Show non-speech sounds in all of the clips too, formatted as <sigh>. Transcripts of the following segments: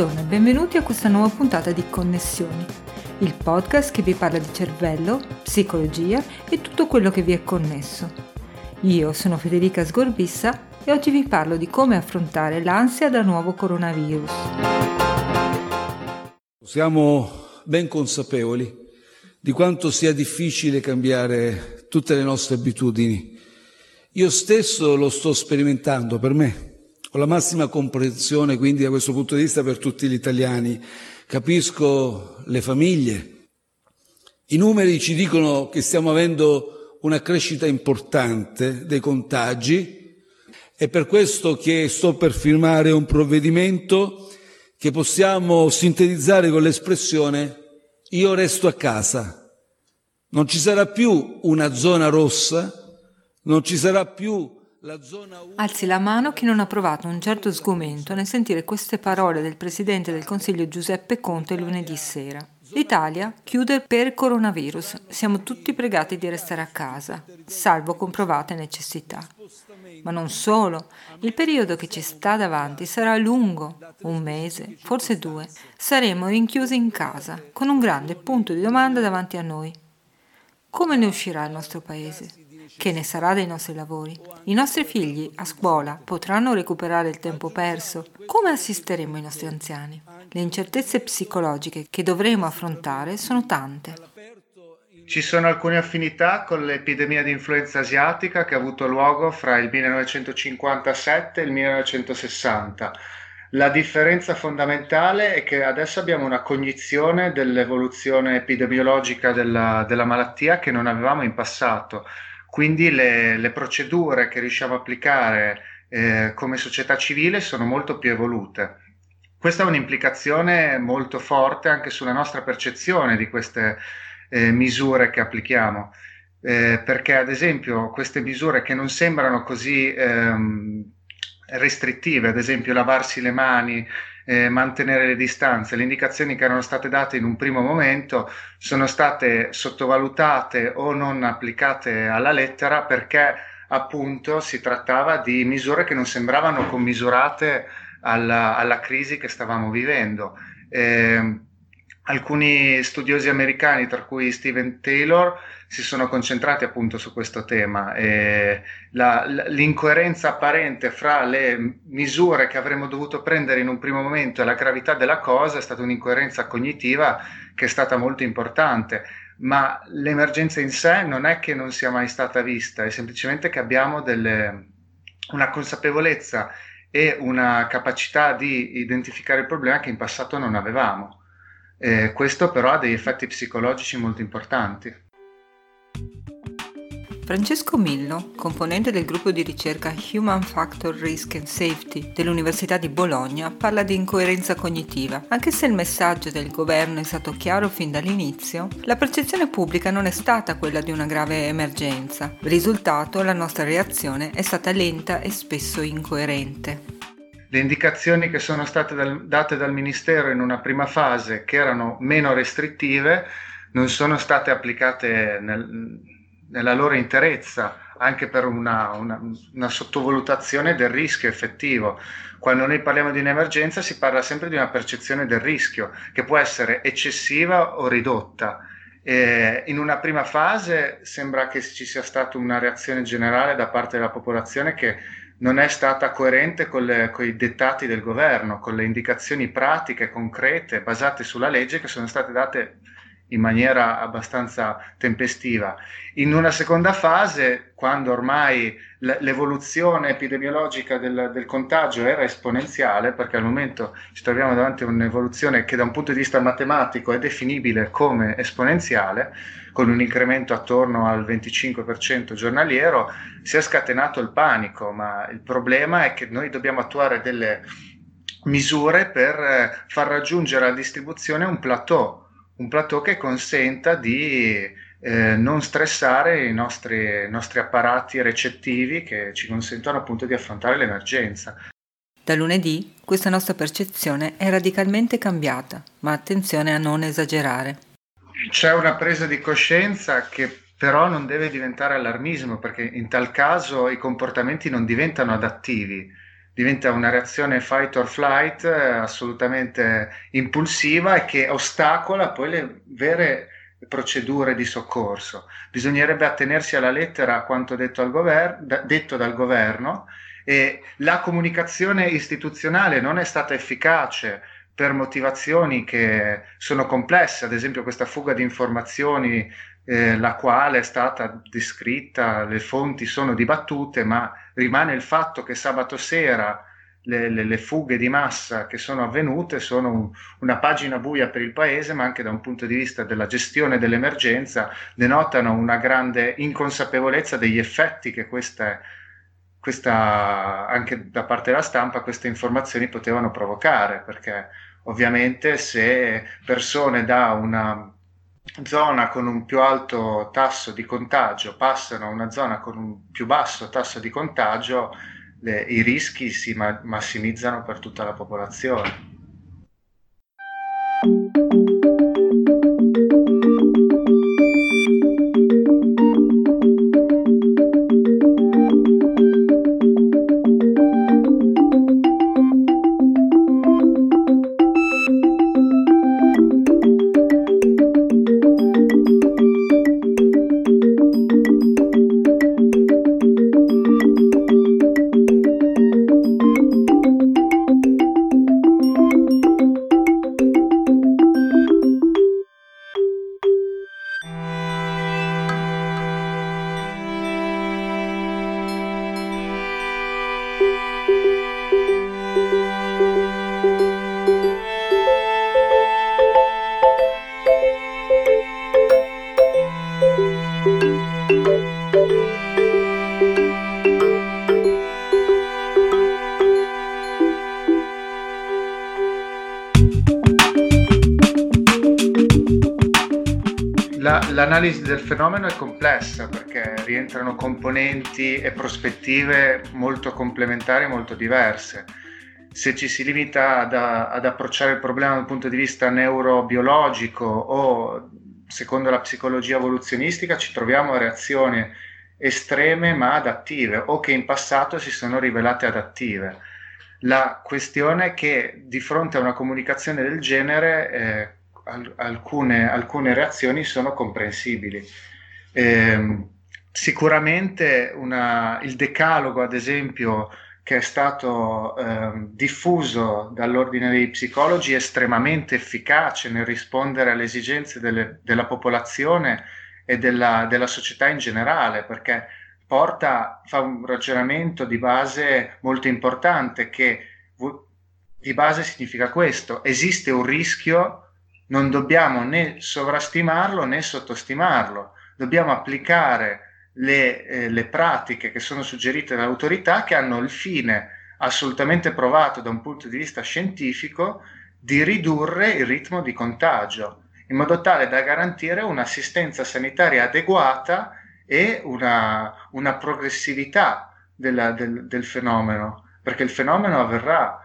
Buongiorno e benvenuti a questa nuova puntata di Connessioni, il podcast che vi parla di cervello, psicologia e tutto quello che vi è connesso. Io sono Federica Sgorbissa e oggi vi parlo di come affrontare l'ansia da nuovo coronavirus. Siamo ben consapevoli di quanto sia difficile cambiare tutte le nostre abitudini. Io stesso lo sto sperimentando per me. Ho la massima comprensione quindi da questo punto di vista per tutti gli italiani. Capisco le famiglie. I numeri ci dicono che stiamo avendo una crescita importante dei contagi. È per questo che sto per firmare un provvedimento che possiamo sintetizzare con l'espressione io resto a casa. Non ci sarà più una zona rossa, non ci sarà più Alzi la mano chi non ha provato un certo sgomento nel sentire queste parole del Presidente del Consiglio Giuseppe Conte lunedì sera. L'Italia chiude per coronavirus. Siamo tutti pregati di restare a casa, salvo comprovate necessità. Ma non solo, il periodo che ci sta davanti sarà lungo, un mese, forse due. Saremo rinchiusi in casa, con un grande punto di domanda davanti a noi. Come ne uscirà il nostro Paese? Che ne sarà dei nostri lavori? I nostri figli a scuola potranno recuperare il tempo perso? Come assisteremo i nostri anziani? Le incertezze psicologiche che dovremo affrontare sono tante. Ci sono alcune affinità con l'epidemia di influenza asiatica che ha avuto luogo fra il 1957 e il 1960. La differenza fondamentale è che adesso abbiamo una cognizione dell'evoluzione epidemiologica della, della malattia che non avevamo in passato. Quindi le, le procedure che riusciamo a applicare eh, come società civile sono molto più evolute. Questa è un'implicazione molto forte anche sulla nostra percezione di queste eh, misure che applichiamo, eh, perché ad esempio queste misure che non sembrano così ehm, restrittive, ad esempio lavarsi le mani, eh, mantenere le distanze. Le indicazioni che erano state date in un primo momento sono state sottovalutate o non applicate alla lettera perché appunto si trattava di misure che non sembravano commisurate alla, alla crisi che stavamo vivendo. Eh, alcuni studiosi americani, tra cui Steven Taylor, si sono concentrati appunto su questo tema. La, l'incoerenza apparente fra le misure che avremmo dovuto prendere in un primo momento e la gravità della cosa è stata un'incoerenza cognitiva che è stata molto importante. Ma l'emergenza in sé non è che non sia mai stata vista, è semplicemente che abbiamo delle, una consapevolezza e una capacità di identificare il problema che in passato non avevamo. Eh, questo però ha degli effetti psicologici molto importanti. Francesco Millo, componente del gruppo di ricerca Human Factor Risk and Safety dell'Università di Bologna, parla di incoerenza cognitiva. Anche se il messaggio del governo è stato chiaro fin dall'inizio, la percezione pubblica non è stata quella di una grave emergenza. Risultato, la nostra reazione è stata lenta e spesso incoerente. Le indicazioni che sono state dal, date dal Ministero in una prima fase, che erano meno restrittive, non sono state applicate nel, nella loro interezza, anche per una, una, una, sottovalutazione del rischio effettivo. Quando noi parliamo di un'emergenza si parla sempre di una percezione del rischio, che può essere eccessiva o ridotta. E in una prima fase sembra che ci sia stata una reazione generale da parte della popolazione che non è stata coerente con, le, con, i dettati del governo, con le indicazioni pratiche, concrete, basate sulla legge che sono state date in maniera abbastanza tempestiva. In una seconda fase, quando ormai l'evoluzione epidemiologica del, del, contagio era esponenziale, perché al momento ci troviamo davanti a un'evoluzione che da un punto di vista matematico è definibile come esponenziale, con un incremento attorno al 25% giornaliero, si è scatenato il panico, ma il problema è che noi dobbiamo attuare delle misure per eh, far raggiungere alla distribuzione un plateau, un plateau che consenta di eh, non stressare i nostri, i nostri apparati recettivi che ci consentono appunto di affrontare l'emergenza. Da lunedì questa nostra percezione è radicalmente cambiata, ma attenzione a non esagerare. C'è una presa di coscienza che però non deve diventare allarmismo perché in tal caso i comportamenti non diventano adattivi, diventa una reazione fight or flight eh, assolutamente impulsiva e che ostacola poi le vere procedure di soccorso. Bisognerebbe attenersi alla lettera a quanto detto, gover- detto dal governo e la comunicazione istituzionale non è stata efficace per motivazioni che sono complesse, ad esempio questa fuga di informazioni eh, la quale è stata descritta, le fonti sono dibattute, ma rimane il fatto che sabato sera le, le, le fughe di massa che sono avvenute sono un, una pagina buia per il paese, ma anche da un punto di vista della gestione dell'emergenza denotano una grande inconsapevolezza degli effetti che queste, questa, anche da parte della stampa queste informazioni potevano provocare, perché ovviamente se persone da una zona con un più alto tasso di contagio passano a una zona con un più basso tasso di contagio, le, i rischi si ma- massimizzano per tutta la popolazione. L'analisi del fenomeno è complessa perché rientrano componenti e prospettive molto complementari e molto diverse. Se ci si limita ad, ad approcciare il problema dal punto di vista neurobiologico o secondo la psicologia evoluzionistica ci troviamo a reazioni estreme ma adattive o che in passato si sono rivelate adattive. La questione è che di fronte a una comunicazione del genere eh, alcune, alcune, reazioni sono comprensibili. Eh, sicuramente una, il decalogo, ad esempio, che è stato eh, diffuso dall'ordine dei psicologi è estremamente efficace nel rispondere alle esigenze delle, della popolazione e della, della, società in generale, perché porta, fa un ragionamento di base molto importante che di base significa questo, esiste un rischio non dobbiamo né sovrastimarlo né sottostimarlo, dobbiamo applicare le, eh, le pratiche che sono suggerite dall'autorità che hanno il fine assolutamente provato da un punto di vista scientifico di ridurre il ritmo di contagio in modo tale da garantire un'assistenza sanitaria adeguata e una, una progressività della, del, del fenomeno, perché il fenomeno avverrà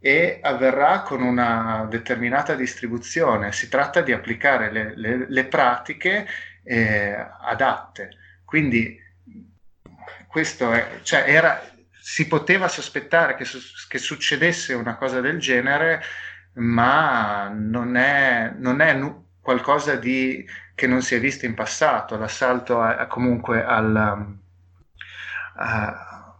e avverrà con una determinata distribuzione. Si tratta di applicare le, le, le pratiche eh, adatte. Quindi questo è, cioè era, si poteva sospettare che, che, succedesse una cosa del genere, ma non è, non è nu- qualcosa di, che non si è visto in passato. L'assalto a, a comunque al, a,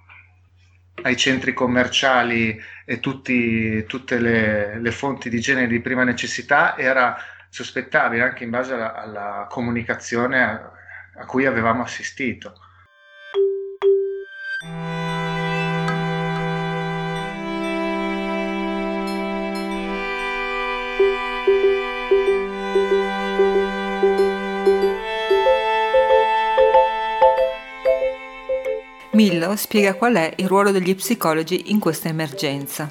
ai centri commerciali e tutti, tutte le, le, fonti di genere di prima necessità era sospettabile anche in base alla, alla comunicazione a, a cui avevamo assistito. 2000 spiega qual è il ruolo degli psicologi in questa emergenza.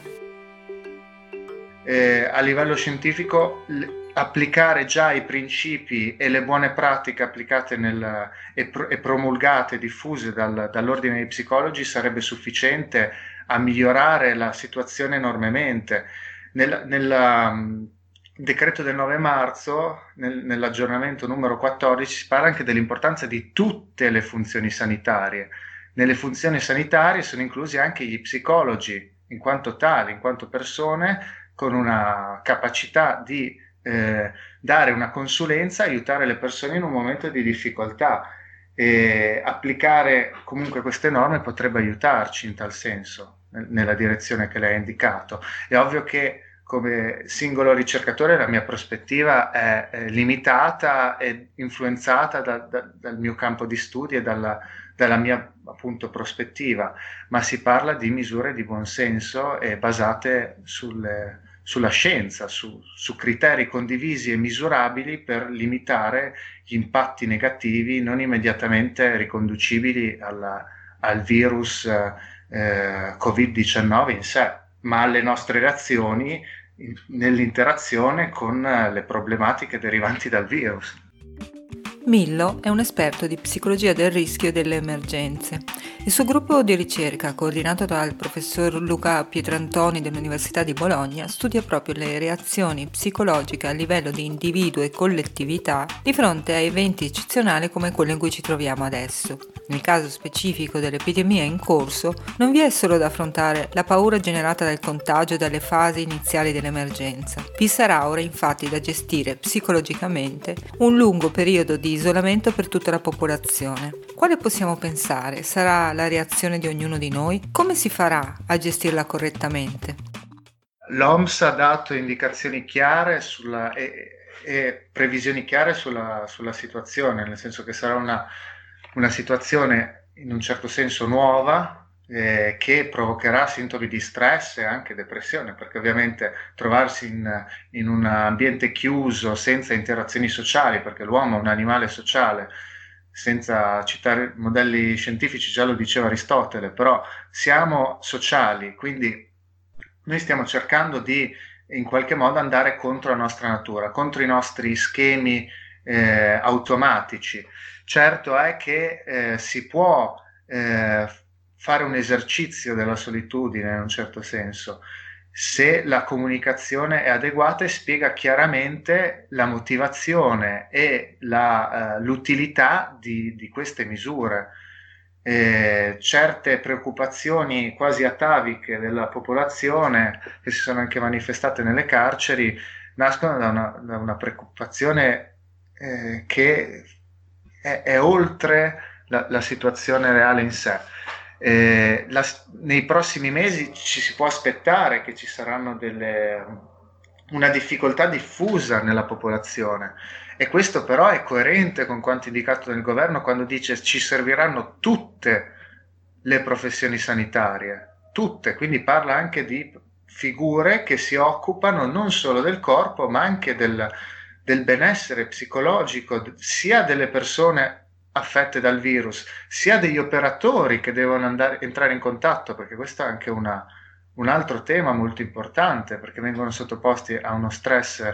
Eh, a livello scientifico applicare già i principi e le buone pratiche applicate nel, e, pro- e, promulgate, diffuse dal, dall'ordine dei psicologi sarebbe sufficiente a migliorare la situazione enormemente. Nel, nel um, decreto del 9 marzo, nel, nell'aggiornamento numero 14, si parla anche dell'importanza di tutte le funzioni sanitarie nelle funzioni sanitarie sono inclusi anche gli psicologi in quanto tali, in quanto persone con una capacità di eh, dare una consulenza, aiutare le persone in un momento di difficoltà e applicare comunque queste norme potrebbe aiutarci in tal senso, nella direzione che lei ha indicato. È ovvio che come singolo ricercatore la mia prospettiva è, è limitata e influenzata da, da, dal mio campo di studi e dalla, dalla mia appunto prospettiva, ma si parla di misure di buonsenso e basate sulle, sulla scienza, su, su, criteri condivisi e misurabili per limitare gli impatti negativi non immediatamente riconducibili alla, al virus eh, Covid-19 in sé, ma alle nostre reazioni in, nell'interazione con le problematiche derivanti dal virus. Millo è un esperto di psicologia del rischio e delle emergenze. Il suo gruppo di ricerca, coordinato dal professor Luca Pietrantoni dell'Università di Bologna, studia proprio le reazioni psicologiche a livello di individuo e collettività di fronte a eventi eccezionali come quello in cui ci troviamo adesso. Nel caso specifico dell'epidemia in corso, non vi è solo da affrontare la paura generata dal contagio dalle fasi iniziali dell'emergenza. Vi sarà ora infatti da gestire psicologicamente un lungo periodo di isolamento per tutta la popolazione. Quale possiamo pensare sarà la reazione di ognuno di noi? Come si farà a gestirla correttamente? L'OMS ha dato indicazioni chiare sulla, e, e, previsioni chiare sulla, sulla, situazione, nel senso che sarà una, una situazione in un certo senso nuova, eh, che provocherà sintomi di stress e anche depressione, perché ovviamente trovarsi in, in, un ambiente chiuso, senza interazioni sociali, perché l'uomo è un animale sociale, senza citare modelli scientifici, già lo diceva Aristotele, però siamo sociali, quindi noi stiamo cercando di in qualche modo andare contro la nostra natura, contro i nostri schemi eh, automatici. Certo è che eh, si può eh, fare un esercizio della solitudine in un certo senso, se la comunicazione è adeguata e spiega chiaramente la motivazione e la, uh, l'utilità di, di, queste misure. Eh, certe preoccupazioni quasi ataviche della popolazione che si sono anche manifestate nelle carceri nascono da una, da una preoccupazione eh, che è, è oltre la, la situazione reale in sé. Eh, la, nei prossimi mesi ci si può aspettare che ci saranno delle, una difficoltà diffusa nella popolazione. E questo però è coerente con quanto indicato dal governo quando dice ci serviranno tutte le professioni sanitarie, tutte, quindi parla anche di figure che si occupano non solo del corpo ma anche del, del benessere psicologico sia delle persone affette dal virus, sia degli operatori che devono andare, entrare in contatto, perché questo è anche una, un altro tema molto importante, perché vengono sottoposti a uno stress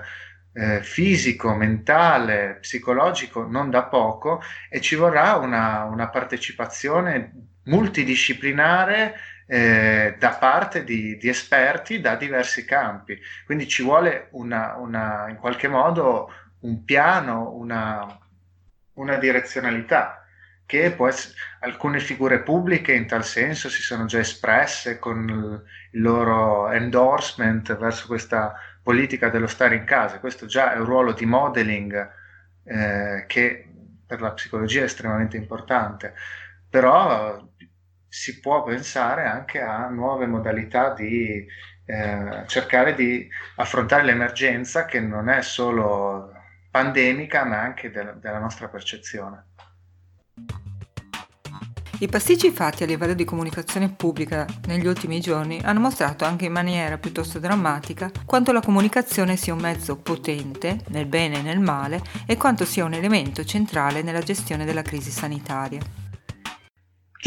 eh, fisico, mentale, psicologico non da poco e ci vorrà una, una partecipazione multidisciplinare eh, da parte di, di, esperti da diversi campi. Quindi ci vuole una, una, in qualche modo un piano, una, una direzionalità che può essere, alcune figure pubbliche in tal senso si sono già espresse con il loro endorsement verso questa politica dello stare in casa. Questo già è un ruolo di modeling eh, che per la psicologia è estremamente importante, però si può pensare anche a nuove modalità di eh, cercare di affrontare l'emergenza che non è solo pandemica ma anche de- della nostra percezione. I pasticci fatti a livello di comunicazione pubblica negli ultimi giorni hanno mostrato anche in maniera piuttosto drammatica quanto la comunicazione sia un mezzo potente, nel bene e nel male, e quanto sia un elemento centrale nella gestione della crisi sanitaria.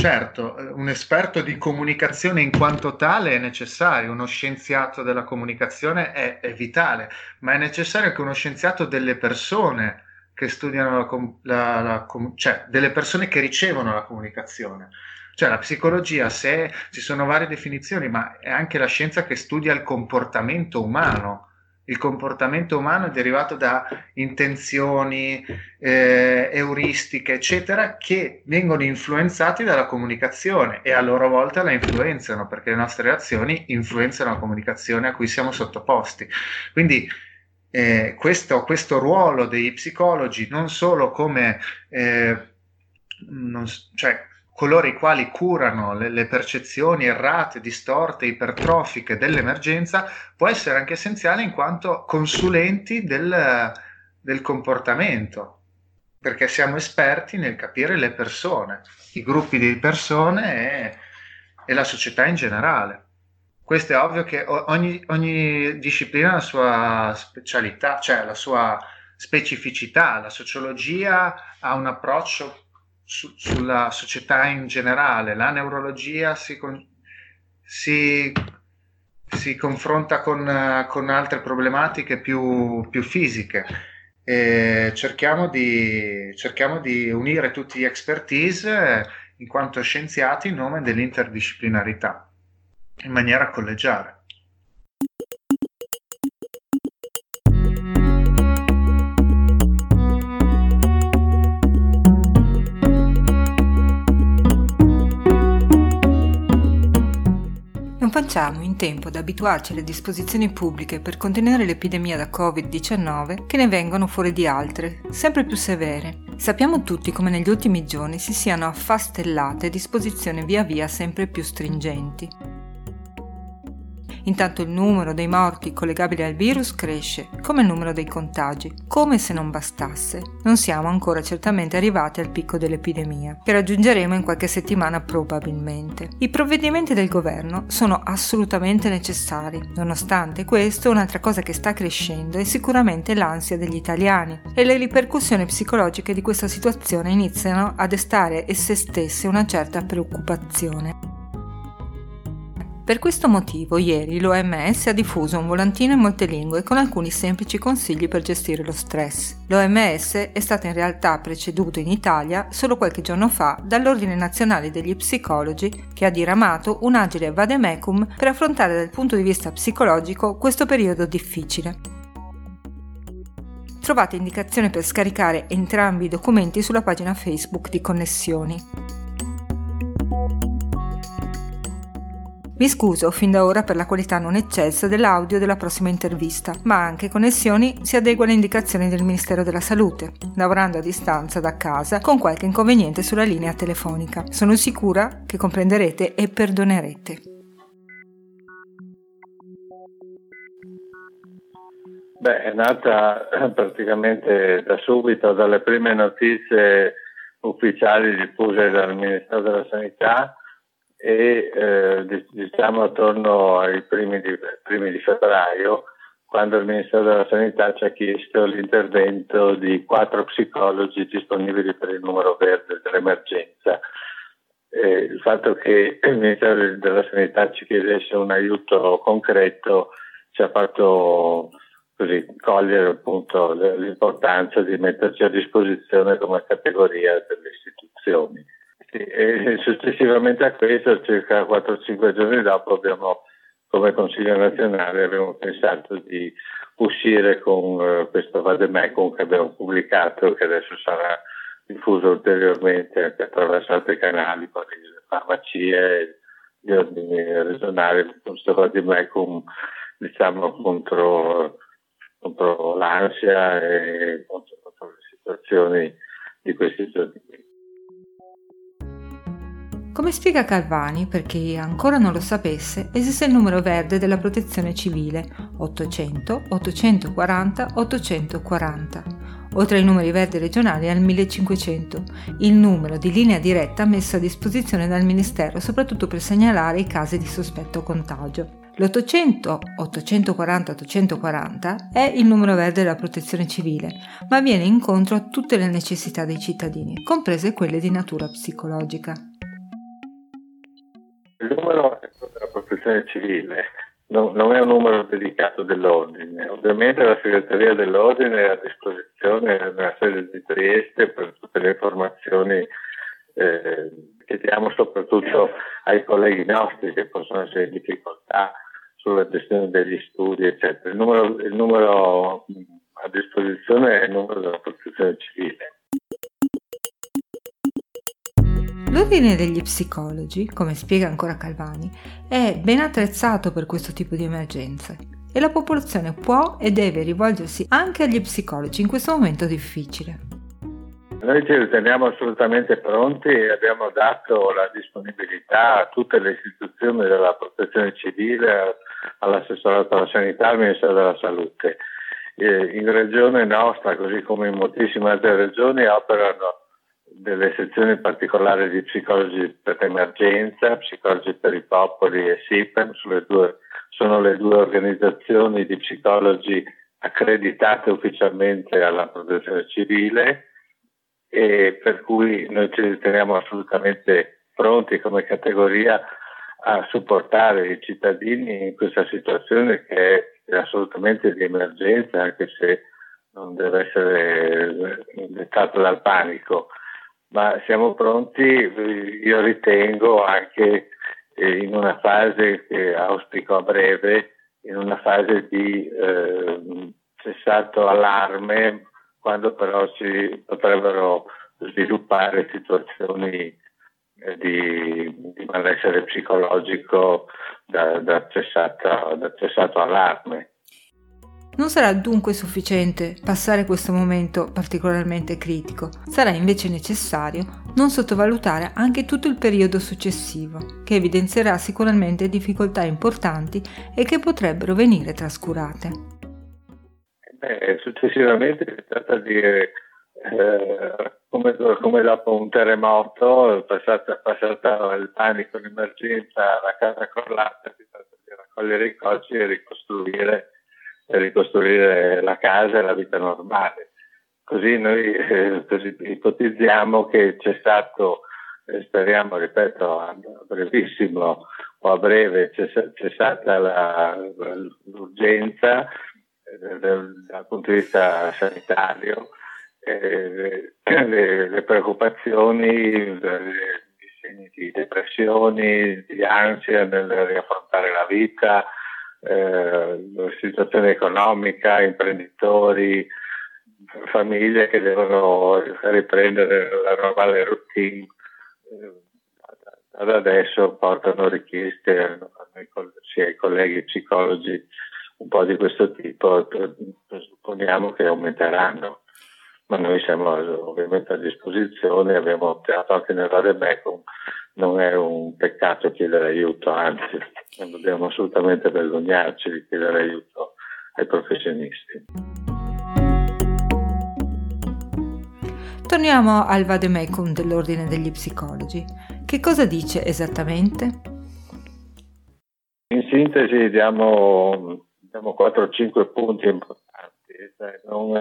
Certo, eh, un esperto di comunicazione in quanto tale è necessario, uno scienziato della comunicazione è, è vitale, ma è necessario che uno scienziato delle persone che studiano la, la, la, cioè delle persone che ricevono la comunicazione. Cioè la psicologia, se ci sono varie definizioni, ma è anche la scienza che studia il comportamento umano il comportamento umano è derivato da intenzioni, eh, euristiche, eccetera, che vengono influenzati dalla comunicazione e a loro volta la influenzano, perché le nostre azioni influenzano la comunicazione a cui siamo sottoposti. Quindi eh, questo, questo, ruolo dei psicologi non solo come eh, non, cioè, coloro i quali curano le, le, percezioni errate, distorte, ipertrofiche dell'emergenza, può essere anche essenziale in quanto consulenti del, del comportamento, perché siamo esperti nel capire le persone, i gruppi di persone e, e la società in generale. Questo è ovvio che ogni, ogni disciplina ha la sua specialità, cioè la sua specificità. La sociologia ha un approccio su, sulla società in generale, la neurologia si, si, si confronta con, con, altre problematiche più, più fisiche. E cerchiamo, di, cerchiamo di unire tutti gli expertise in quanto scienziati in nome dell'interdisciplinarità, in maniera collegiale. Non facciamo in tempo ad abituarci alle disposizioni pubbliche per contenere l'epidemia da Covid-19 che ne vengono fuori di altre, sempre più severe. Sappiamo tutti come negli ultimi giorni si siano affastellate disposizioni via via sempre più stringenti. Intanto il numero dei morti collegabili al virus cresce, come il numero dei contagi. Come se non bastasse, non siamo ancora certamente arrivati al picco dell'epidemia, che raggiungeremo in qualche settimana probabilmente. I provvedimenti del governo sono assolutamente necessari. Nonostante questo, un'altra cosa che sta crescendo è sicuramente l'ansia degli italiani e le ripercussioni psicologiche di questa situazione iniziano a destare esse stesse una certa preoccupazione. Per questo motivo ieri l'OMS ha diffuso un volantino in molte lingue con alcuni semplici consigli per gestire lo stress. L'OMS è stata in realtà preceduto in Italia solo qualche giorno fa dall'Ordine Nazionale degli Psicologi che ha diramato un agile vademecum per affrontare dal punto di vista psicologico questo periodo difficile. Trovate indicazione per scaricare entrambi i documenti sulla pagina Facebook di Connessioni. Mi scuso fin da ora per la qualità non eccelsa dell'audio della prossima intervista, ma anche Connessioni si adegua alle indicazioni del Ministero della Salute, lavorando a distanza da casa con qualche inconveniente sulla linea telefonica. Sono sicura che comprenderete e perdonerete. Beh, è nata <clears throat> praticamente da subito, dalle prime notizie ufficiali diffuse dal Ministero della Sanità e eh, diciamo attorno ai primi di, primi di, febbraio quando il Ministero della Sanità ci ha chiesto l'intervento di quattro psicologi disponibili per il numero verde dell'emergenza. Eh, il fatto che il Ministero della Sanità ci chiedesse un aiuto concreto ci ha fatto così, cogliere appunto l'importanza di metterci a disposizione come categoria delle istituzioni. Sì, e <laughs> successivamente a questo, circa 4-5 giorni dopo, abbiamo, come Consiglio nazionale, abbiamo pensato di uscire con uh, questo vademecum che abbiamo pubblicato, che adesso sarà diffuso ulteriormente anche attraverso altri canali, quali le farmacie, gli ordini regionali, questo vademecum diciamo contro, contro l'ansia e contro, contro le situazioni di questi giorni. Come spiega Calvani, per chi ancora non lo sapesse, esiste il numero verde della protezione civile 800 840 840, oltre ai numeri verdi regionali al 1500, il numero di linea diretta messo a disposizione dal Ministero soprattutto per segnalare i casi di sospetto contagio. L'800 840 840 è il numero verde della protezione civile, ma viene incontro a tutte le necessità dei cittadini, comprese quelle di natura psicologica. Il numero è quello della protezione civile, non, non, è un numero dedicato dell'ordine. Ovviamente la segreteria dell'ordine è a disposizione nella sede di Trieste per tutte le informazioni eh, che diamo soprattutto ai colleghi nostri che possono essere in difficoltà sulla gestione degli studi, eccetera. Il numero, il numero a disposizione è il numero della protezione civile. L'ordine degli psicologi, come spiega ancora Calvani, è ben attrezzato per questo tipo di emergenze e la popolazione può e deve rivolgersi anche agli psicologi in questo momento difficile. Noi ci riteniamo assolutamente pronti e abbiamo dato la disponibilità a tutte le istituzioni della protezione civile, all'assessorato alla sanità, al Ministero della Salute. In regione nostra, così come in moltissime altre regioni, operano delle sezioni particolari di psicologi per l'emergenza, psicologi per i popoli e SIPEM, sono le due, organizzazioni di psicologi accreditate ufficialmente alla protezione civile e per cui noi ci riteniamo assolutamente pronti come categoria a supportare i cittadini in questa situazione che è assolutamente di emergenza, anche se non deve essere dettata dal panico ma siamo pronti, io ritengo, anche eh, in una fase che auspico a breve, in una fase di eh, cessato allarme, quando però si potrebbero sviluppare situazioni eh, di, di, malessere psicologico da, da, cessato, da cessato allarme. Non sarà dunque sufficiente passare questo momento particolarmente critico, sarà invece necessario non sottovalutare anche tutto il periodo successivo, che evidenzierà sicuramente difficoltà importanti e che potrebbero venire trascurate. Beh, successivamente si tratta di eh, come, come, dopo un terremoto, passata, passata il panico, l'emergenza, la casa crollata, si tratta di raccogliere i cocci e ricostruire ricostruire la casa e la vita normale. Così noi eh, ipotizziamo che c'è stato, eh, speriamo, ripeto, a brevissimo o a breve c'è, c'è stata la, l'urgenza eh, dal punto di vista sanitario, eh, le, le, preoccupazioni, i segni di depressioni, di ansia nel riaffrontare la vita, eh, situazione economica, imprenditori, famiglie che devono riprendere la normale routine. Eh, ad adesso portano richieste sia ai colleghi psicologi un po' di questo tipo, supponiamo che aumenteranno ma noi siamo ovviamente a disposizione, abbiamo teatro anche nel Vademecum, non è un peccato chiedere aiuto, anzi non dobbiamo assolutamente vergognarci di chiedere aiuto ai professionisti. Torniamo al Vademecum dell'Ordine degli Psicologi. Che cosa dice esattamente? In sintesi diamo, diamo 4-5 punti importanti. Cioè non,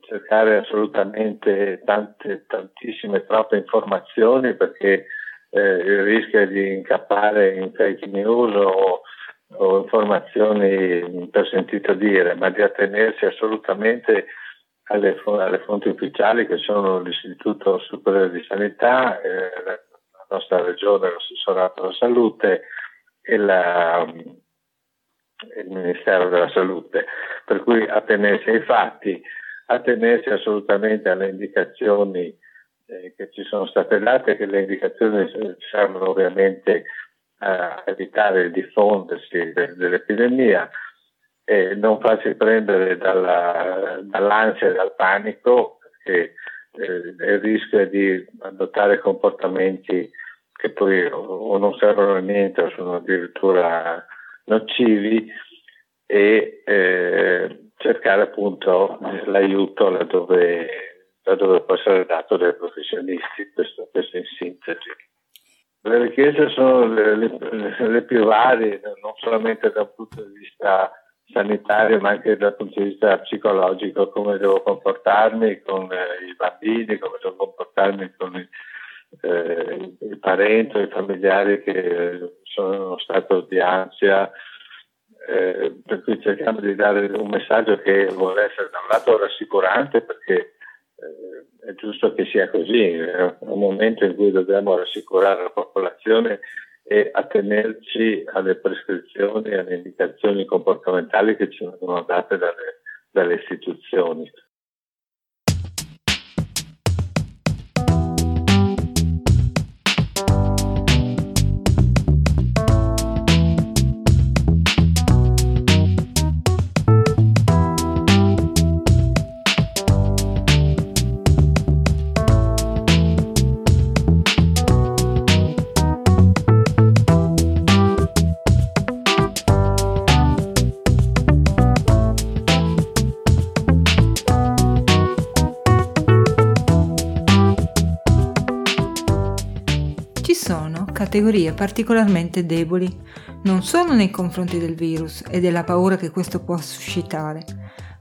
cercare assolutamente tante, tantissime, troppe informazioni perché eh, il rischio di incappare in fake news o, o informazioni per sentito dire, ma di attenersi assolutamente alle, alle, fonti ufficiali che sono l'Istituto Superiore di Sanità, eh, la nostra regione, l'assessorato alla salute e la, il Ministero della Salute, per cui attenersi ai fatti attenersi assolutamente alle indicazioni eh, che ci sono state date, che le indicazioni servono ovviamente a evitare il diffondersi de- dell'epidemia e non farsi prendere dalla, dall'ansia e dal panico, perché eh, è di adottare comportamenti che poi o non servono a niente o sono addirittura nocivi e eh, cercare appunto l'aiuto laddove, laddove può essere dato dai professionisti, questo, questo in sintesi. Le richieste sono le, le, le, più varie, non solamente dal punto di vista sanitario, ma anche dal punto di vista psicologico, come devo comportarmi con eh, i bambini, come devo comportarmi con i, eh, i parenti, i familiari che sono stato di ansia, eh, per cui cerchiamo di dare un messaggio che vuole essere da un lato rassicurante perché eh, è giusto che sia così, è un momento in cui dobbiamo rassicurare la popolazione e attenerci alle prescrizioni e alle indicazioni comportamentali che ci vengono date dalle, dalle istituzioni. Categorie particolarmente deboli, non solo nei confronti del virus e della paura che questo può suscitare,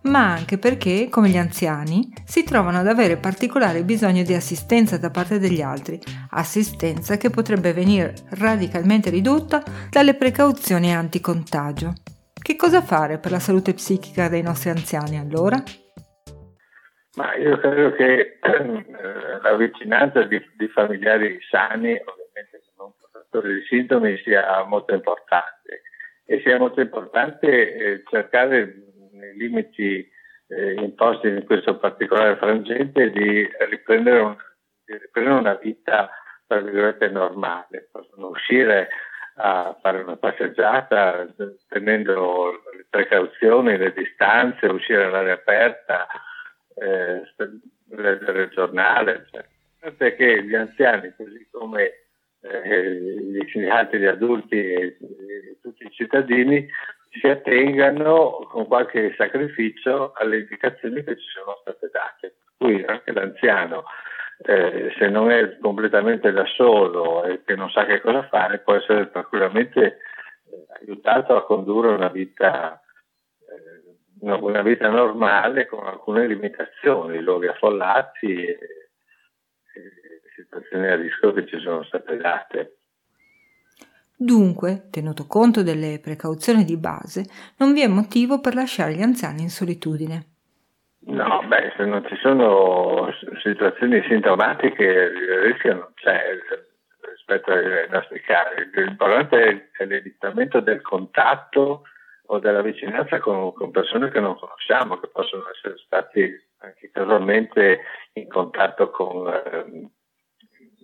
ma anche perché, come gli anziani, si trovano ad avere particolare bisogno di assistenza da parte degli altri, assistenza che potrebbe venire radicalmente ridotta dalle precauzioni anticontagio. Che cosa fare per la salute psichica dei nostri anziani allora? Ma io credo che <clears throat> eh, la vicinanza di, di familiari sani, fattori di sintomi sia molto importante. E sia molto importante eh, cercare nei limiti eh, imposti in questo particolare frangente di riprendere, un, di riprendere una vita tra virgolette normale, possono uscire a fare una passeggiata tenendo le precauzioni, le distanze, uscire all'aria aperta, eh, leggere il giornale, cioè, perché gli anziani, così come eh, gli altri, gli adulti e tutti i cittadini si attengano con qualche sacrificio alle indicazioni che ci sono state date. Qui anche l'anziano, eh, se non è completamente da solo e che non sa che cosa fare, può essere tranquillamente eh, aiutato a condurre una vita, eh, una vita normale con alcune limitazioni, luoghi affollati. Situazioni a rischio che ci sono state date. Dunque, tenuto conto delle precauzioni di base, non vi è motivo per lasciare gli anziani in solitudine. No, beh, se non ci sono situazioni sintomatiche, il rischio non c'è rispetto ai nostri casi. L'importante è l'evitamento del contatto o della vicinanza con, con, persone che non conosciamo, che possono essere stati anche casualmente in contatto con, eh,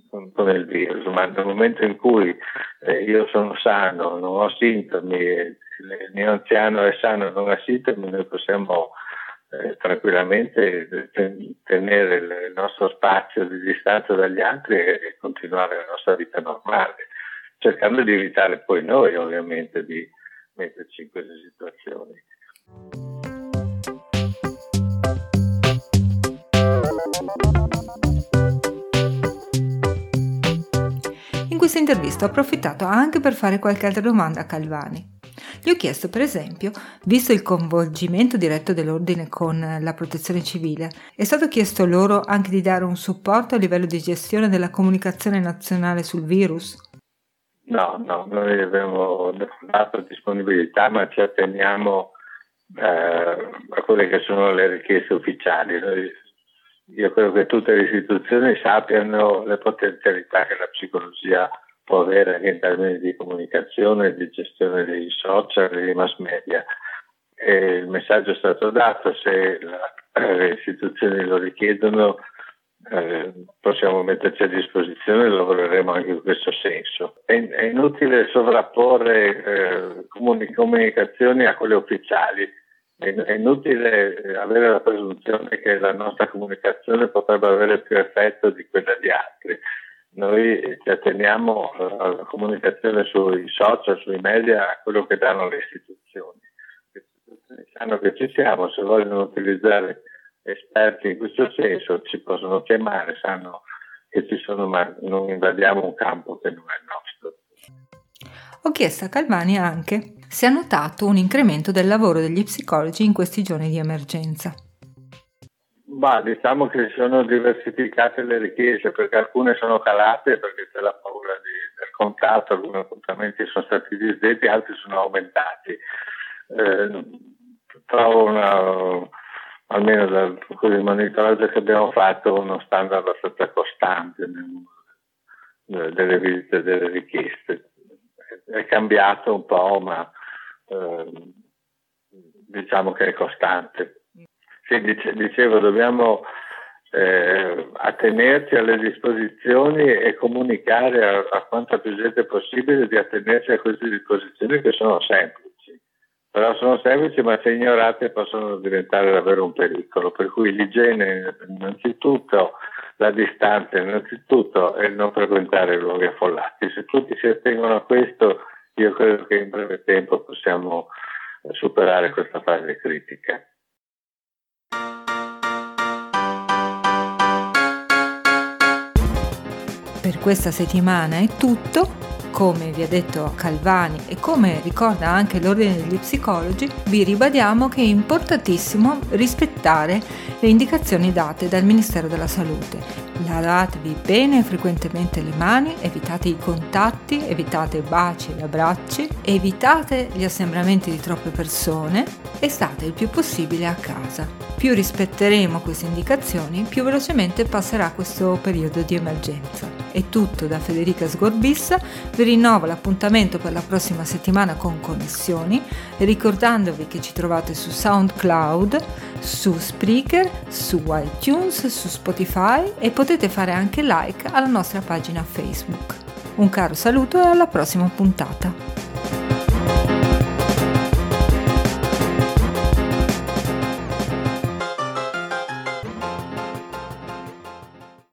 con il virus, ma nel momento in cui eh, io sono sano, non ho sintomi, il mio anziano è sano e non ha sintomi, noi possiamo eh, tranquillamente tenere il nostro spazio di distanza dagli altri e continuare la nostra vita normale, cercando di evitare poi noi ovviamente di metterci in queste situazioni. Questa intervista ho approfittato anche per fare qualche altra domanda a Calvani. Gli ho chiesto, per esempio, visto il coinvolgimento diretto dell'ordine con la protezione civile, è stato chiesto loro anche di dare un supporto a livello di gestione della comunicazione nazionale sul virus? No, no, noi abbiamo dato disponibilità, ma ci atteniamo eh, a quelle che sono le richieste ufficiali. Noi io credo che tutte le istituzioni sappiano le potenzialità che la psicologia può avere anche in termini di comunicazione di gestione dei social e dei mass media. E il messaggio è stato dato, se la, le istituzioni lo richiedono eh, possiamo metterci a disposizione e lavoreremo anche in questo senso. È, è inutile sovrapporre eh, comunicazioni a quelle ufficiali è inutile eh, avere la presunzione che la nostra comunicazione potrebbe avere più effetto di quella di altri. Noi ci atteniamo alla comunicazione sui social, sui media, a quello che danno le istituzioni. Le istituzioni sanno che ci siamo, se vogliono utilizzare esperti in questo senso ci possono chiamare, sanno che ci sono, ma non invadiamo un campo che non è nostro. Ho chiesto a Calvani anche se ha notato un incremento del lavoro degli psicologi in questi giorni di emergenza. Ma diciamo che sono diversificate le richieste perché alcune sono calate perché c'è la paura di, del contatto, alcuni appuntamenti sono stati disdetti, altri sono aumentati. Eh, trovo una, almeno dal monitoraggio che abbiamo fatto uno standard abbastanza costante nel, delle visite e delle richieste è cambiato un po', ma eh, diciamo che è costante. Sì, dice, dicevo, dobbiamo eh, attenerci alle disposizioni e comunicare a, a quanta più gente possibile di attenersi a queste disposizioni che sono semplici. Però sono semplici, ma se ignorate possono diventare davvero un pericolo. Per cui l'igiene innanzitutto, la distanza innanzitutto e non frequentare luoghi affollati. Se tutti si attengono a questo, io credo che in breve tempo possiamo superare questa fase critica. Per questa settimana è tutto. Come vi ha detto Calvani e come ricorda anche l'Ordine degli Psicologi, vi ribadiamo che è importantissimo rispettare le indicazioni date dal Ministero della Salute. Lavatevi bene e frequentemente le mani, evitate i contatti, evitate baci e abbracci, evitate gli assembramenti di troppe persone e state il più possibile a casa. Più rispetteremo queste indicazioni, più velocemente passerà questo periodo di emergenza. È tutto da Federica Sgorbissa, vi rinnovo l'appuntamento per la prossima settimana con Connessioni, ricordandovi che ci trovate su SoundCloud, su Spreaker, su iTunes, su Spotify e potete fare anche like alla nostra pagina Facebook. Un caro saluto e alla prossima puntata.